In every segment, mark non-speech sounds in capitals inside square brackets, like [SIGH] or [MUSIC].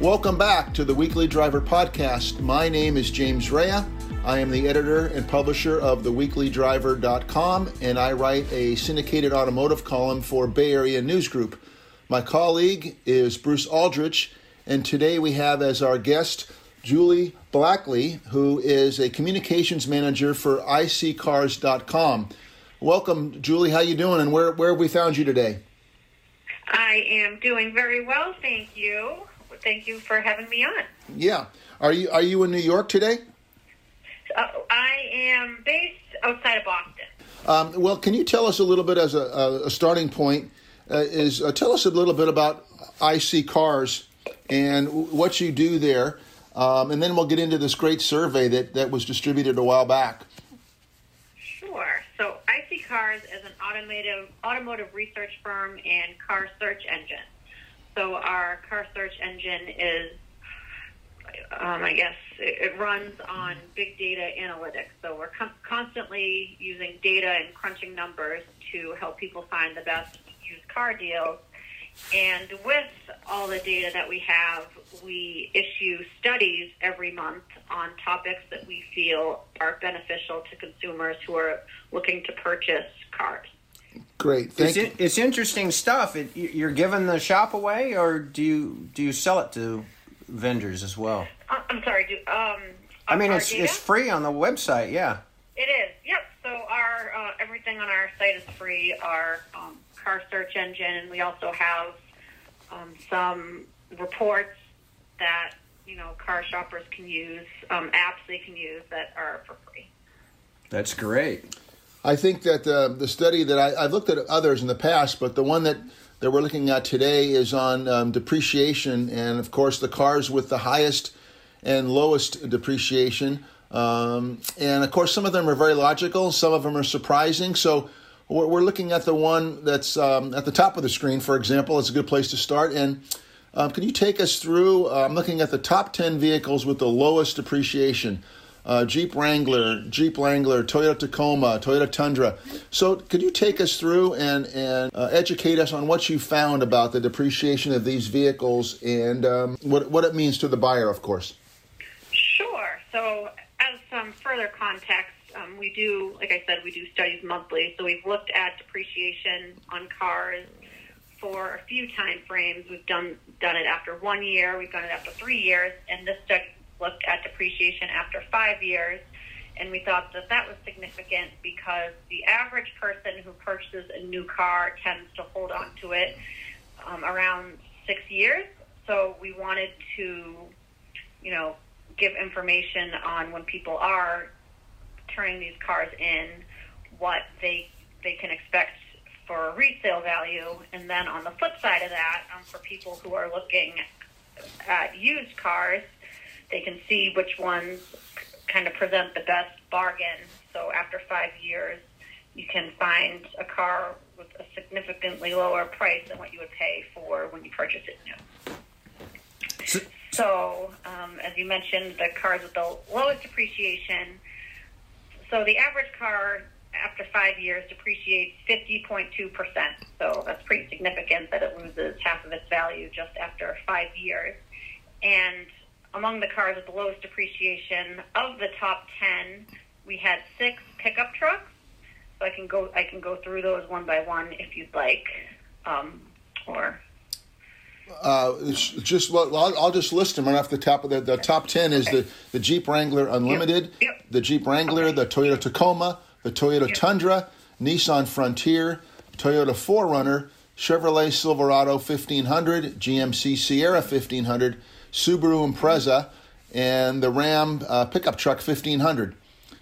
Welcome back to the Weekly Driver Podcast. My name is James Raia. I am the editor and publisher of theweeklydriver.com, and I write a syndicated automotive column for Bay Area News Group. My colleague is Bruce Aldrich, and today we have as our guest Julie Blackley, who is a communications manager for iSeeCars.com. Welcome, Julie. How you doing, and where where have we found you today? I am doing very well, thank you. Thank you for having me on. Yeah. Are you are you in New York today? Uh, I am based outside of Boston. Um, well, can you tell us a little bit as a, a starting point? Uh, is uh, tell us a little bit about iSeeCars and what you do there, um, and then we'll get into this great survey that, that was distributed a while back. Sure. So iSeeCars is an automotive automotive research firm and car search engine. So our car search engine is um, I guess it, runs on big data analytics. So we're com- constantly using data and crunching numbers to help people find the best used car deals. And with all the data that we have, we issue studies every month on topics that we feel are beneficial to consumers who are looking to purchase cars. Great, thank it's, you. It's interesting stuff. It, you're giving the shop away, or do you do you sell it to vendors as well? Uh, I'm sorry. Do, um, I mean, it's data? it's free on the website. Yeah. It is. Yep. So our uh, everything on our site is free. Our um, car search engine, and we also have um, some reports that you know car shoppers can use, um, apps they can use that are for free. That's great. I think that uh, the study that I, have looked at others in the past, but the one that that we're looking at today is on um, depreciation, and of course, the cars with the highest and lowest depreciation. Um, and of course, some of them are very logical, some of them are surprising. So, we're looking at the one that's um, at the top of the screen, for example. It's a good place to start. And um, can you take us through? Uh, I'm looking at the top 10 vehicles with the lowest depreciation uh, Jeep Wrangler, Jeep Wrangler, Toyota Tacoma, Toyota Tundra. So, could you take us through and and uh, educate us on what you found about the depreciation of these vehicles and um, what what it means to the buyer, of course? Sure. So, as some further context, um, we do, like I said, we do studies monthly. So, we've looked at depreciation on cars for a few time frames. We've done done it after one year. We've done it after three years, and this study looked at depreciation after five years, and we thought that that was significant because the average person who purchases a new car tends to hold on to it um, around six years. So we wanted to, you know, give information on when people are turning these cars in, what they they can expect for resale value, and then on the flip side of that, um, for people who are looking at used cars, they can see which ones kind of present the best bargain. So after five years, you can find a car with a significantly lower price than what you would pay for when you purchase it new. So, so um, as you mentioned, the cars with the lowest depreciation. So the average car after five years depreciates 50.2%. So that's pretty significant that it loses half of its value just after five years. And among the cars with the lowest depreciation of the top 10 we had six pickup trucks so i can go i can go through those one by one if you'd like um, or uh, just well, I'll, I'll, just list them right off the top of the, the top 10 is okay. the, the Jeep Wrangler Unlimited, yep. Yep. the Jeep Wrangler, okay. the Toyota Tacoma, the Toyota yep. Tundra, Nissan Frontier, Toyota 4Runner, Chevrolet Silverado 1500, GMC Sierra 1500, Subaru Impreza, and the Ram uh, pickup truck 1500.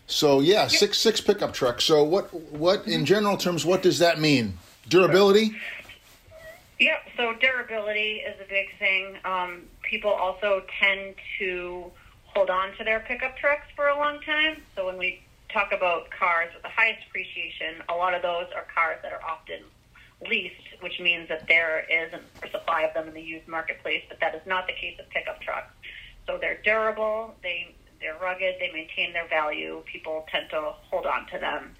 So yeah, six six pickup trucks. So what what in general terms what does that mean? Durability? Yeah, so durability is a big thing. Um, people also tend to hold on to their pickup trucks for a long time. So when we talk about cars with the highest appreciation, a lot of those are cars that are often leased, which means that there is a supply of them in the used marketplace, but that is not the case of pickup trucks. So they're durable, they they're rugged, they maintain their value. People tend to hold on to them.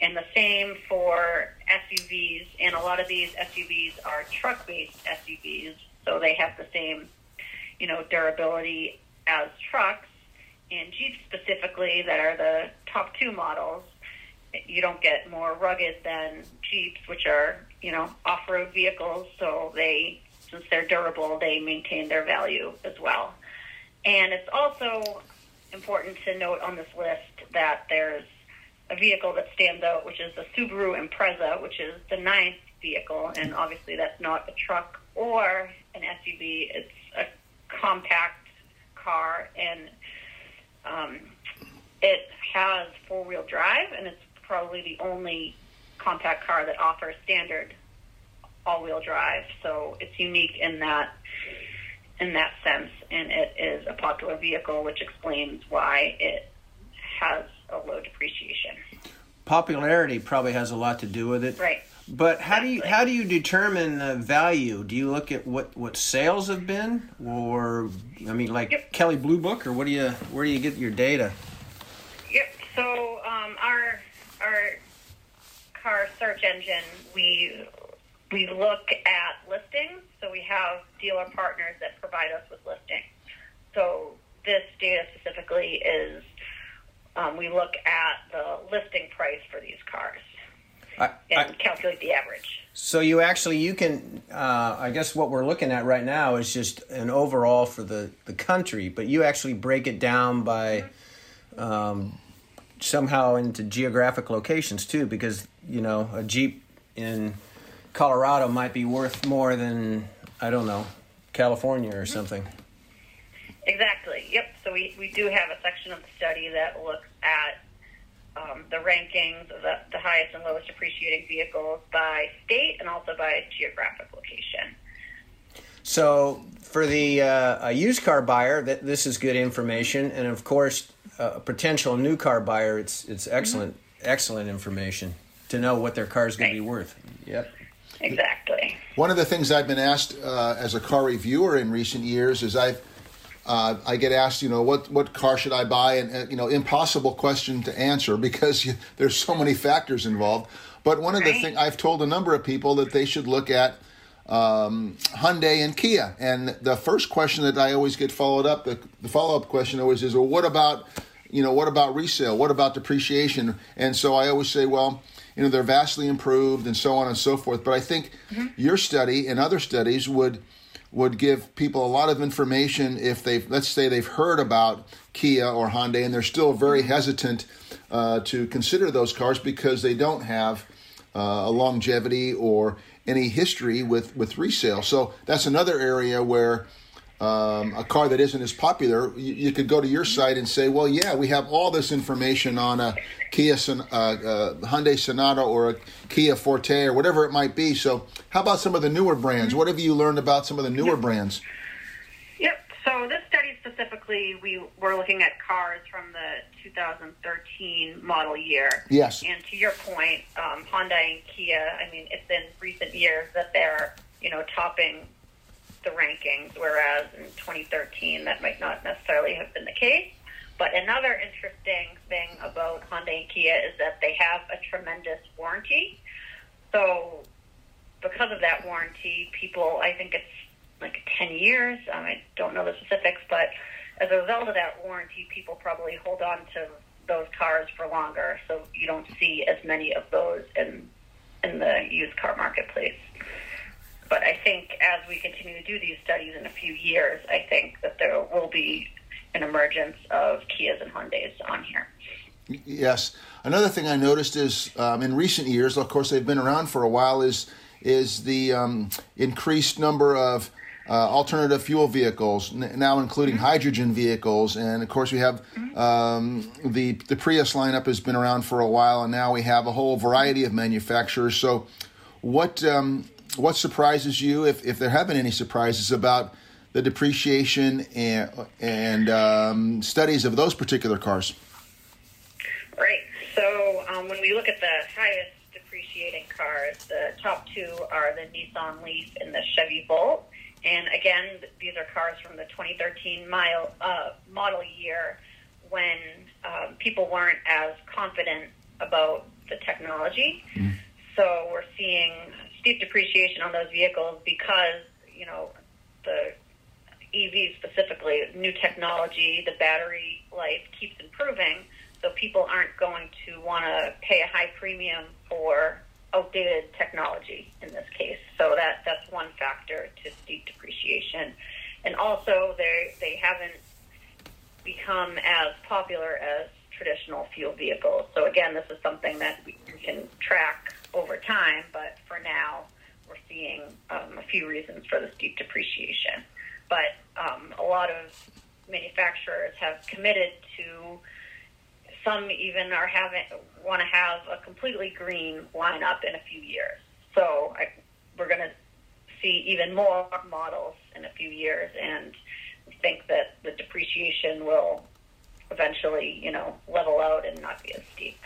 And the same for SUVs, and a lot of these SUVs are truck-based SUVs, so they have the same you know, durability as trucks. And Jeeps specifically, that are the top two models, you don't get more rugged than Jeeps, which are, you know, off-road vehicles. So they, since they're durable, they maintain their value as well. And it's also important to note on this list that there's a vehicle that stands out, which is the Subaru Impreza, which is the ninth vehicle, and obviously that's not a truck or an SUV. It's a compact car, and um, it has four wheel drive, and it's probably the only compact car that offers standard all wheel drive. So it's unique in that in that sense, and it is a popular vehicle, which explains why it has a low depreciation. Popularity probably has a lot to do with it. Right. But how do you how do you determine uh, value? Do you look at what, what sales have been, or I mean, like Yep. Kelley Blue Book, or what do you where do you get your data? Yep. So um, our our car search engine, we we look at listings. So we have dealer partners that provide us with listings. So this data specifically is um, we look at the listing price for these cars I, and I, calculate the average. so you actually you can uh, I guess what we're looking at right now is just an overall for the the country, but you actually break it down by um, somehow into geographic locations too, because you know a Jeep in Colorado might be worth more than I don't know California or something. Exactly. Yep. So we, we do have a section of the study that looks at um, the rankings of the, the highest and lowest appreciating vehicles by state and also by geographic location. So for the uh, a used car buyer, that this is good information, and of course, uh, a potential new car buyer, it's it's excellent excellent information to know what their car is going to be worth. Yep. Exactly. One of the things I've been asked uh, as a car reviewer in recent years is I've uh, I get asked, you know, what what car should I buy, and uh, you know, impossible question to answer because you, [LAUGHS] there's so many factors involved. But one of the things I've told a number of people that they should look at um, Hyundai and Kia, and the first question that I always get followed up, the, the follow up question always is, well, what about you know, what about resale? What about depreciation? And so I always say, well, you know, they're vastly improved and so on and so forth. But I think your study and other studies would would give people a lot of information if they've let's say they've heard about Kia or Hyundai and they're still very hesitant uh, to consider those cars because they don't have uh, a longevity or any history with with resale. So that's another area where um, a car that isn't as popular, you, you could go to your site and say, well, yeah, we have all this information on a Kia, Son- uh, uh, Hyundai Sonata or a Kia Forte or whatever it might be. So, how about some of the newer brands? What have you learned about some of the newer brands? Yep. So this study specifically, we were looking at cars from the 2013 model year. Yes. And to your point, um, Hyundai and Kia, I mean, it's in recent years that they're, you know, topping the rankings, whereas in 2013 that might not necessarily have been the case. But another interesting thing about Hyundai and Kia is that they have a tremendous warranty. So because of that warranty, people, I think it's like 10 years. Um, I don't know the specifics, but as a result of that warranty, people probably hold on to those cars for longer. So you don't see as many of those in in the used car marketplace. But I think as we continue to do these studies in a few years, I think that there will be an emergence of Kias and Hyundais on here. Yes. Another thing I noticed is um, in recent years, of course, they've been around for a while, is is the um, increased number of uh, alternative fuel vehicles, n- now including hydrogen vehicles, and of course we have um, the the Prius lineup has been around for a while, and now we have a whole variety of manufacturers. So, what um, what surprises you, if if there have been any surprises about the depreciation and and um, studies of those particular cars? Right. So um, when we look at the highest depreciating cars, the top two are the Nissan Leaf and the Chevy Volt. And again, these are cars from the 2013 mile, uh, model year when um, people weren't as confident about the technology. So we're seeing steep depreciation on those vehicles because, you know, the EVs specifically, new technology, the battery life keeps improving, so people aren't going to want to pay a high premium for outdated technology in this case. So that that's one factor to steep depreciation, and also they they haven't become as popular as traditional fuel vehicles. So again, this is something that we can track over time, but for now, we're seeing um, a few reasons for the steep depreciation. But um, a lot of manufacturers have committed to. Some even are having want to have a completely green lineup in a few years. So I, we're going to see even more models in a few years, and think that the depreciation will eventually, you know, level out and not be as steep.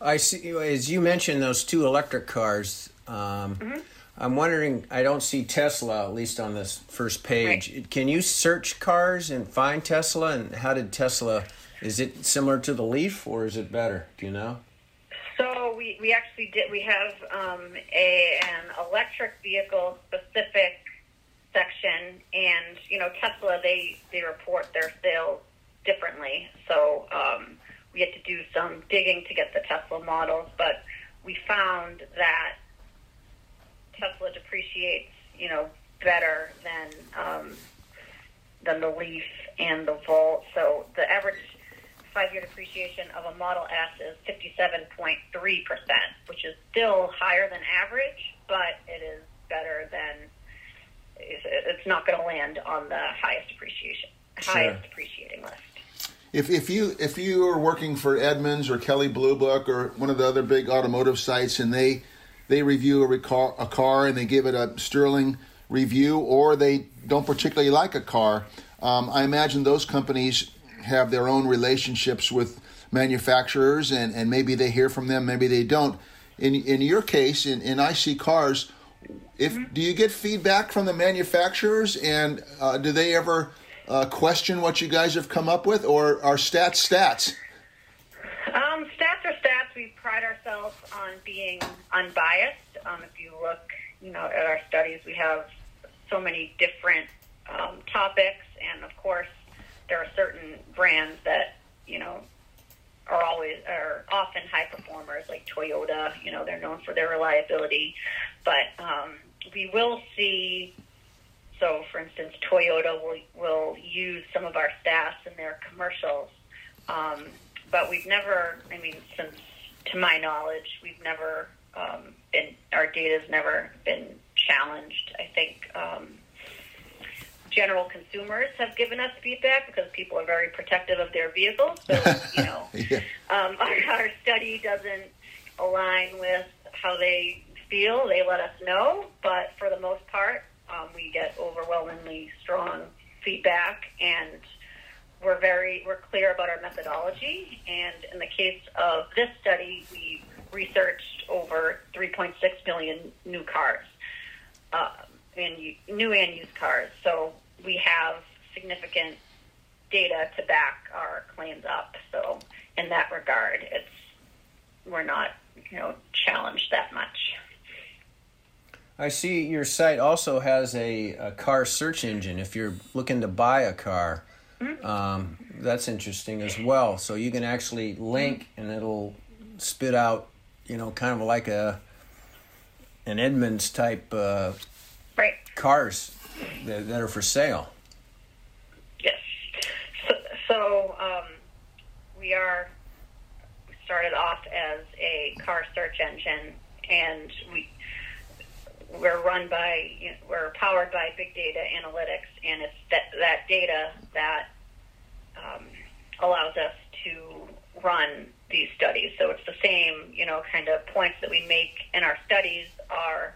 I see. As you mentioned, those two electric cars. Um, mm-hmm. I'm wondering. I don't see Tesla at least on this first page. Right. Can you search cars and find Tesla? And how did Tesla? Is it similar to the Leaf, or is it better? Do you know? So we, we actually did. We have um, a an electric vehicle specific section, and you know Tesla they they report their sales differently. So um, we had to do some digging to get the Tesla models, but we found that Tesla depreciates, you know, better than um, than the Leaf and the Volt. So the average five-year depreciation of a Model S is 57.3 percent, which is still higher than average, but it is better than. It's not going to land on the highest depreciation, sure. highest depreciating list if, if you if you are working for Edmunds or Kelley Blue Book or one of the other big automotive sites and they they review a car, a car and they give it a sterling review or they don't particularly like a car, um, I imagine those companies have their own relationships with manufacturers and, and maybe they hear from them, maybe they don't. In in your case, in, in iSeeCars, if mm-hmm. do you get feedback from the manufacturers and uh, do they ever uh, question what you guys have come up with, or are stats stats? Um, stats are stats. We pride ourselves on being unbiased. Um, if you look, you know, at our studies, we have so many different um, topics, and of course, there are certain brands that you know are always are often high performers, like Toyota. You know, they're known for their reliability, but um, we will see so, for instance, Toyota will, will use some of our stats in their commercials. Um, but we've never, I mean, since to my knowledge, we've never um, been, our data's never been challenged. I think um, general consumers have given us feedback because people are very protective of their vehicles. So, you know, [LAUGHS] yeah. um, [LAUGHS] our, our study doesn't align with how they feel. They let us know, but for the most part, um, we get overwhelmingly strong feedback, and we're very we're clear about our methodology. And in the case of this study, we researched over 3.6 million new cars, uh, and new and used cars. So we have significant data to back our claims up. So in that regard, it's we're not you know challenged that much. I see your site also has a, a car search engine if you're looking to buy a car. Mm-hmm. Um, that's interesting as well. So you can actually link and it'll spit out, you know, kind of like a an Edmunds type uh, right. cars that, that, are for sale. Yes. So, so um, we are started off as a car search engine, and we we're run by, you know, we're powered by big data analytics, and it's that, that data that um, allows us to run these studies. So it's the same, you know, kind of points that we make in our studies are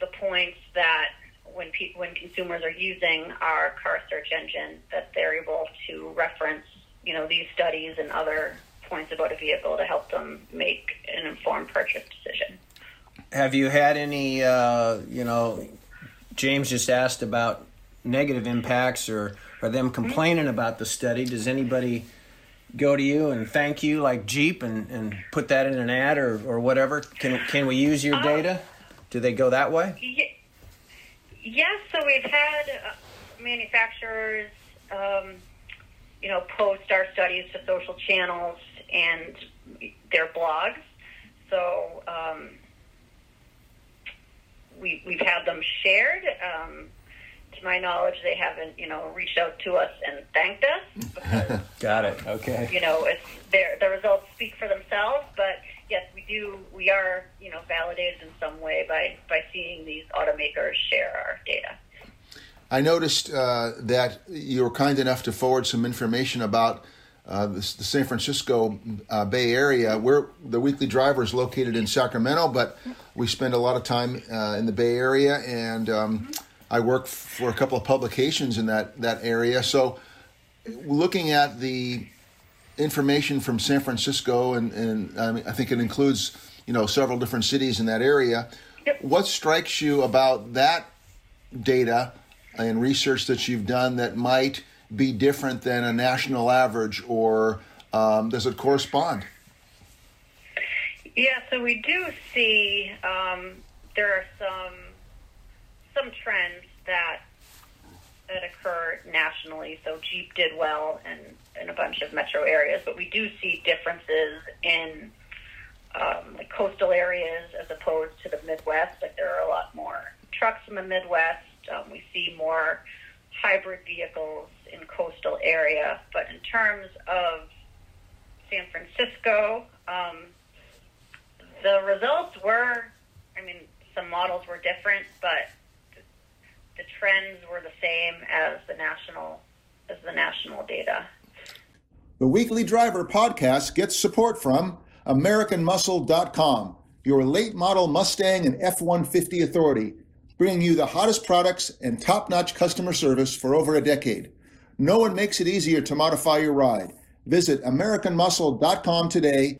the points that when people, when consumers are using our car search engine, that they're able to reference, you know, these studies and other points about a vehicle to help them make an informed purchase decision have you had any, uh, you know, James just asked about negative impacts or, or them complaining about the study. Does anybody go to you and thank you like Jeep and, and put that in an ad or, or whatever? Can, can we use your uh, data? Do they go that way? Yes, so we've had manufacturers, um, you know, post our studies to social channels and their blogs. So um, we, we've had them shared. Um, to my knowledge, they haven't, you know, reached out to us and thanked us. [LAUGHS] Because, Got it. Okay. you know, it's their the results speak for themselves. But yes, we do. We are, you know, validated in some way by by seeing these automakers share our data. I noticed uh, that you were kind enough to forward some information about uh, the, the San Francisco uh, Bay Area. We're the Weekly Driver is located in Sacramento, but we spend a lot of time uh, in the Bay Area, and um, I work for a couple of publications in that that area. So, looking at the information from San Francisco, and, and I, mean, I think it includes you know several different cities in that area. Yep. What strikes you about that data and research that you've done that might be different than a national average, or um, does it correspond? Yeah, so we do see um, there are some some trends that that occur nationally. So Jeep did well in, in a bunch of metro areas, but we do see differences in um, like coastal areas as opposed to the Midwest. Like there are a lot more trucks in the Midwest. Um, we see more hybrid vehicles in coastal area, but in terms of San Francisco, um, the results were, I mean, some models were different, but the, trends were the same as the national as the national data. The Weekly Driver podcast gets support from AmericanMuscle.com, your late model Mustang and F 150 authority, bringing you the hottest products and top notch customer service for over a decade. No one makes it easier to modify your ride. Visit AmericanMuscle.com today.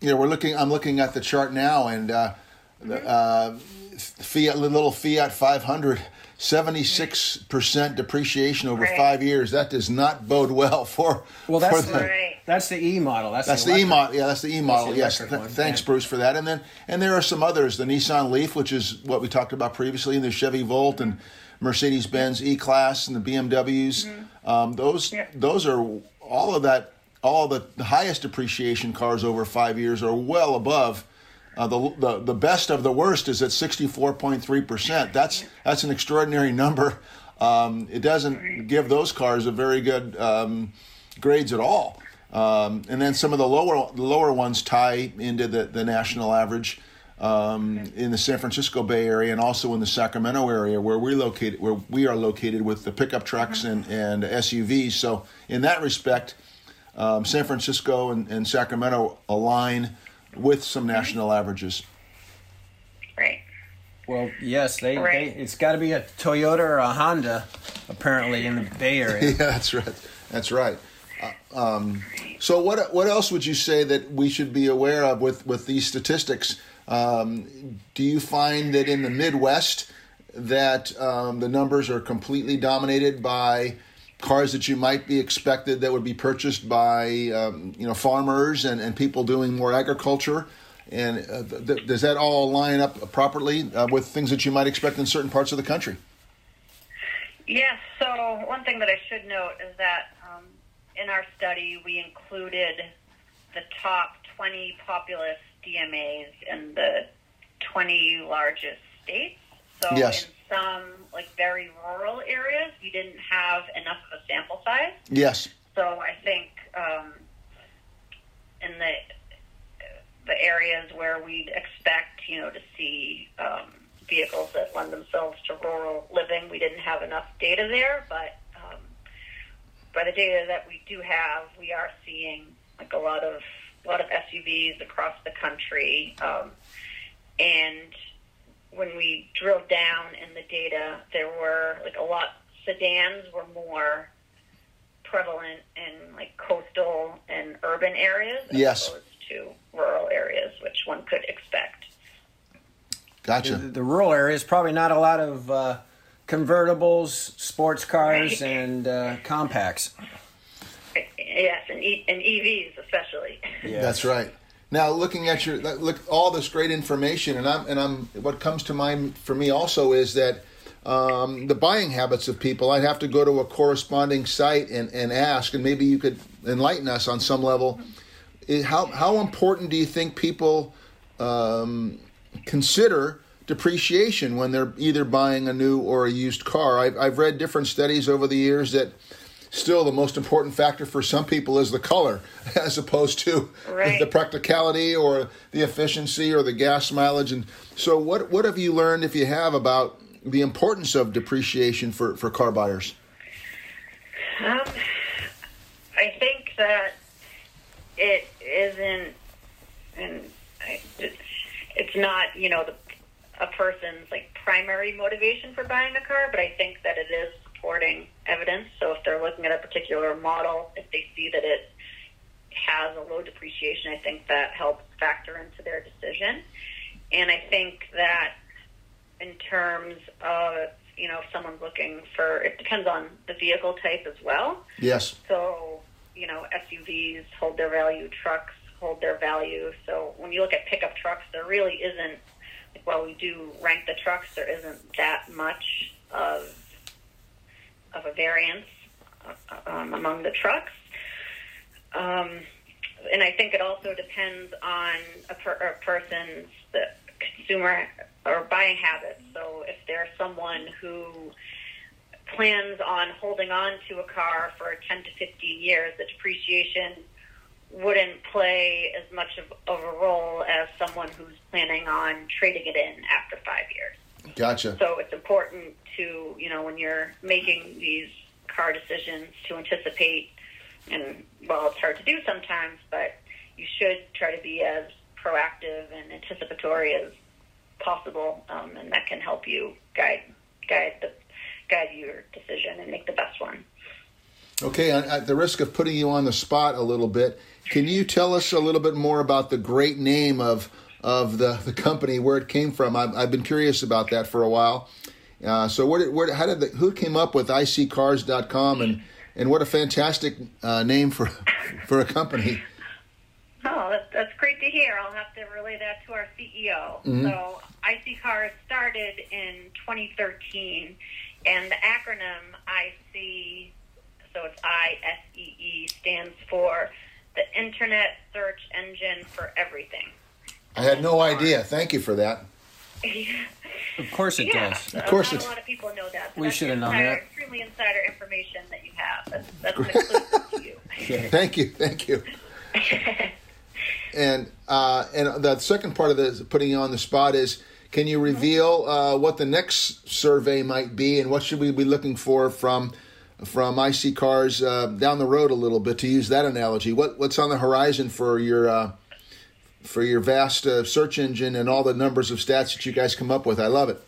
Yeah, we're looking. I'm looking at the chart now, and uh, the uh, Fiat, little Fiat 500, 76 percent depreciation over Right. five years. That does not bode well for. Well, that's for the, the, Right. that's the E model. That's, that's the the E model. Yeah, that's the E model. the Yes. Th- thanks, yeah. Bruce, for that. And then and there are some others. The Nissan Leaf, which is what we talked about previously, and the Chevy Volt and Mercedes Benz E Class and the BMWs. Um, those Yeah. those are all of that. All the, the highest depreciation cars over five years are well above. Uh, the, the the best of the worst is at sixty four point three percent. That's that's an extraordinary number. Um, it doesn't give those cars a very good um, grades at all. Um, and then some of the lower lower ones tie into the, the national average um, in the San Francisco Bay Area and also in the Sacramento area where we're located where we are located with the pickup trucks and, and SUVs. So in that respect, um, San Francisco and, and Sacramento align with some national averages. Right. Well, yes, they, Right. they it's got to be a Toyota or a Honda, apparently in the Bay [LAUGHS] Area. Yeah, that's right. That's right. Uh, um, so, what what else would you say that we should be aware of with with these statistics? Um, do you find that in the Midwest that um, the numbers are completely dominated by cars that you might be expected that would be purchased by um, you know farmers and, and people doing more agriculture? And uh, th- does that all line up properly uh, with things that you might expect in certain parts of the country? Yes. So one thing that I should note is that um, in our study we included the top 20 populous DMAs in the 20 largest states. So Yes. in some like very rural areas, we didn't have enough of a sample size. Yes. So I think um, in the the areas where we'd expect, you know, to see um, vehicles that lend themselves to rural living, we didn't have enough data there. But um, by the data that we do have, we are seeing like a lot of a lot of SUVs across the country, um, and when we drilled down in the data, there were like a lot sedans were more prevalent in like coastal and urban areas as Yes. opposed to rural areas, which one could expect. Gotcha. The, the rural areas probably not a lot of uh, convertibles, sports cars, Right. and uh, compacts. Yes, and, e- and EVs especially. Yeah. That's right. Now, looking at your look, all this great information, and I'm and I'm what comes to mind for me also is that um, the buying habits of people, I'd have to go to a corresponding site and, and ask, and maybe you could enlighten us on some level. How, how important do you think people um, consider depreciation when they're either buying a new or a used car? I've, I've read different studies over the years that still the most important factor for some people is the color [LAUGHS] as opposed to right. the practicality or the efficiency or the gas mileage and so what what have you learned if you have about the importance of depreciation for, for car buyers um, I think that it isn't and it's not you know the, a person's like primary motivation for buying a car but I think that it is supporting evidence. So if they're looking at a particular model, if they see that it has a low depreciation, I think that helps factor into their decision. And I think that in terms of, you know, if someone's looking for, it depends on the vehicle type as well. Yes. So, you know, SUVs hold their value, trucks hold their value. So when you look at pickup trucks, there really isn't, while we do rank the trucks, there isn't that much of of a variance uh, um, among the trucks. Um, and I think it also depends on a, per, a person's consumer or buying habits. So if there's someone who plans on holding on to a car for 10 to 15 years, the depreciation wouldn't play as much of, of a role as someone who's planning on trading it in after five years. Gotcha. So it's important to, you know, when you're making these car decisions to anticipate, and well, it's hard to do sometimes, but you should try to be as proactive and anticipatory as possible, um, and that can help you guide guide the guide your decision and make the best one. Okay, at the risk of putting you on the spot a little bit, can you tell us a little bit more about the great name of of the, the company, where it came from. I've, I've been curious about that for a while. Uh, so where did, where, how did the, who came up with iSeeCars.com and, and what a fantastic uh, name for, [LAUGHS] for a company. Oh, that's, that's great to hear. I'll have to relay that to our CEO. Mm-hmm. So iSeeCars started in 2013 and the acronym IC, so it's I-S-E-E, stands for the Internet Search Engine for Everything. I had no idea. Thank you for that. Of course it yeah. does. Of course, it. not a lot of people know that. we should have known that. Extremely insider information that you have. That's, that's [LAUGHS] exclusive to you. Thank you, thank you. and uh, and the second part of this, putting you on the spot is, can you reveal uh, what the next survey might be, and what should we be looking for from from iSeeCars uh, down the road a little bit? To use that analogy, what what's on the horizon for your uh, for your vast uh, search engine and all the numbers of stats that you guys come up with. I love it.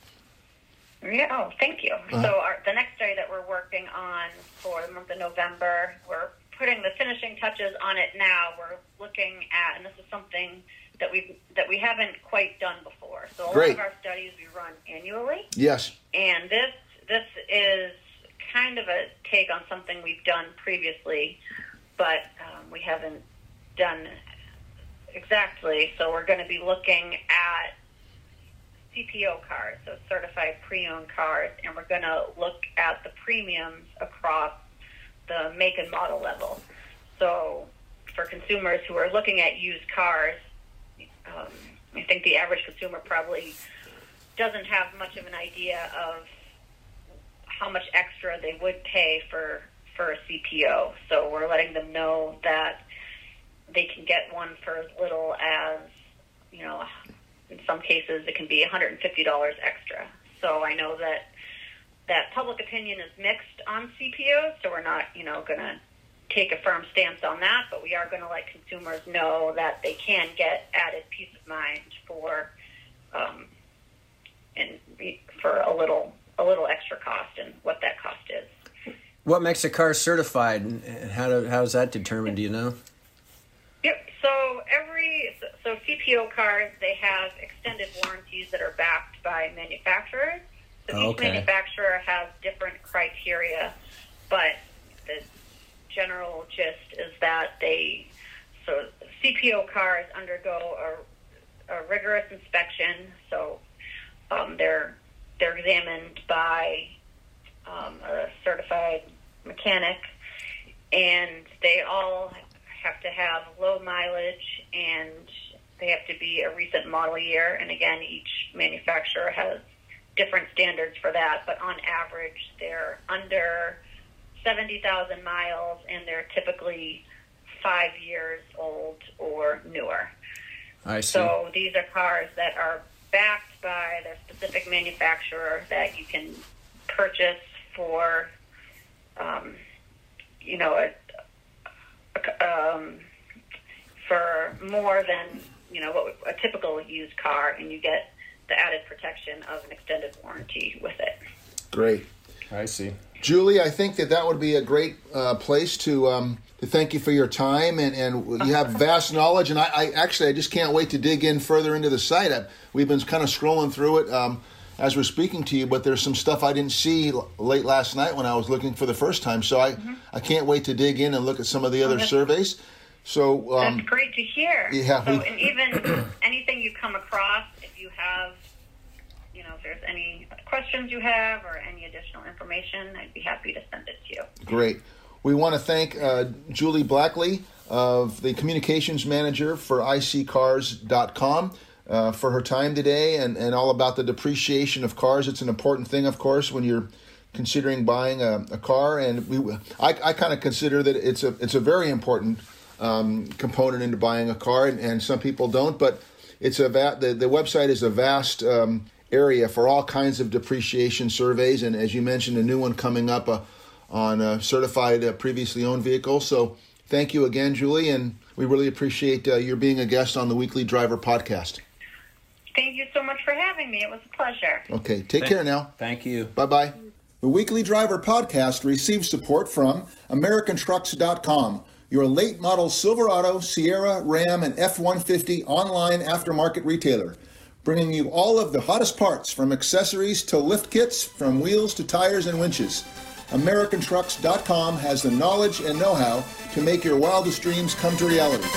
Yeah, oh, thank you. Uh-huh. So our, the next study that we're working on for the month of November, we're putting the finishing touches on it now. We're looking at, and this is something that we that we haven't quite done before. So a Great. lot of our studies we run annually. Yes. And this this is kind of a take on something we've done previously, but um, we haven't done Exactly. So we're going to be looking at CPO cars, so certified pre-owned cars, and we're going to look at the premiums across the make and model level. So for consumers who are looking at used cars, um, I think the average consumer probably doesn't have much of an idea of how much extra they would pay for for a CPO. So we're letting them know that they can get one for as little as, you know, in some cases it can be $150 extra. So I know that that public opinion is mixed on CPOs, so we're not, you know, going to take a firm stance on that, but we are going to let consumers know that they can get added peace of mind for um, and for a little a little extra cost and what that cost is. What makes a car certified, and how do, how is that determined? Do you know? Yep. So every so CPO cars they have extended warranties that are backed by manufacturers. So each okay. manufacturer has different criteria, but the general gist is that they so CPO cars undergo a, a rigorous inspection. So um, they're they're examined by um, a certified mechanic, and they all have to have low mileage and they have to be a recent model year. And again, each manufacturer has different standards for that, but on average, they're under 70,000 miles and they're typically five years old or newer. I see. So these are cars that are backed by their specific manufacturer that you can purchase for, um, you know, a, a, um, for more than you know what a typical used car, and you get the added protection of an extended warranty with it. Great. I see. Julie, I think that that would be a great uh, place to um, to thank you for your time, and, and you have vast knowledge. And I, I, actually I just can't wait to dig in further into the site. I, we've been kind of scrolling through it um, as we're speaking to you, but there's some stuff I didn't see late last night when I was looking for the first time. So I mm-hmm. I can't wait to dig in and look at some of the other surveys. So um, that's great to hear. Yeah, so, and even [COUGHS] anything you come across, if you have, you know, if there's any questions you have or any additional information, I'd be happy to send it to you. Great. We want to thank uh, Julie Blackley of the communications manager for iSeeCars.com. Uh, for her time today and, and all about the depreciation of cars. It's an important thing, of course, when you're considering buying a, a car. And we, I, I kind of consider that it's a it's a very important um, component into buying a car, and, and, some people don't. But it's a va- the the website is a vast um, area for all kinds of depreciation surveys, and as you mentioned, a new one coming up uh, on a certified uh, previously owned vehicles. So thank you again, Julie, and we really appreciate uh, your being a guest on the Weekly Driver podcast. Thank you so much for having me. It was a pleasure. Okay, take thank, care now. Thank you. Bye bye. The Weekly Driver podcast receives support from AmericanTrucks.com your late model Silverado, Sierra, Ram, and F 150 online aftermarket retailer, bringing you all of the hottest parts from accessories to lift kits, from wheels to tires and winches. AmericanTrucks.com has the knowledge and know how to make your wildest dreams come to reality.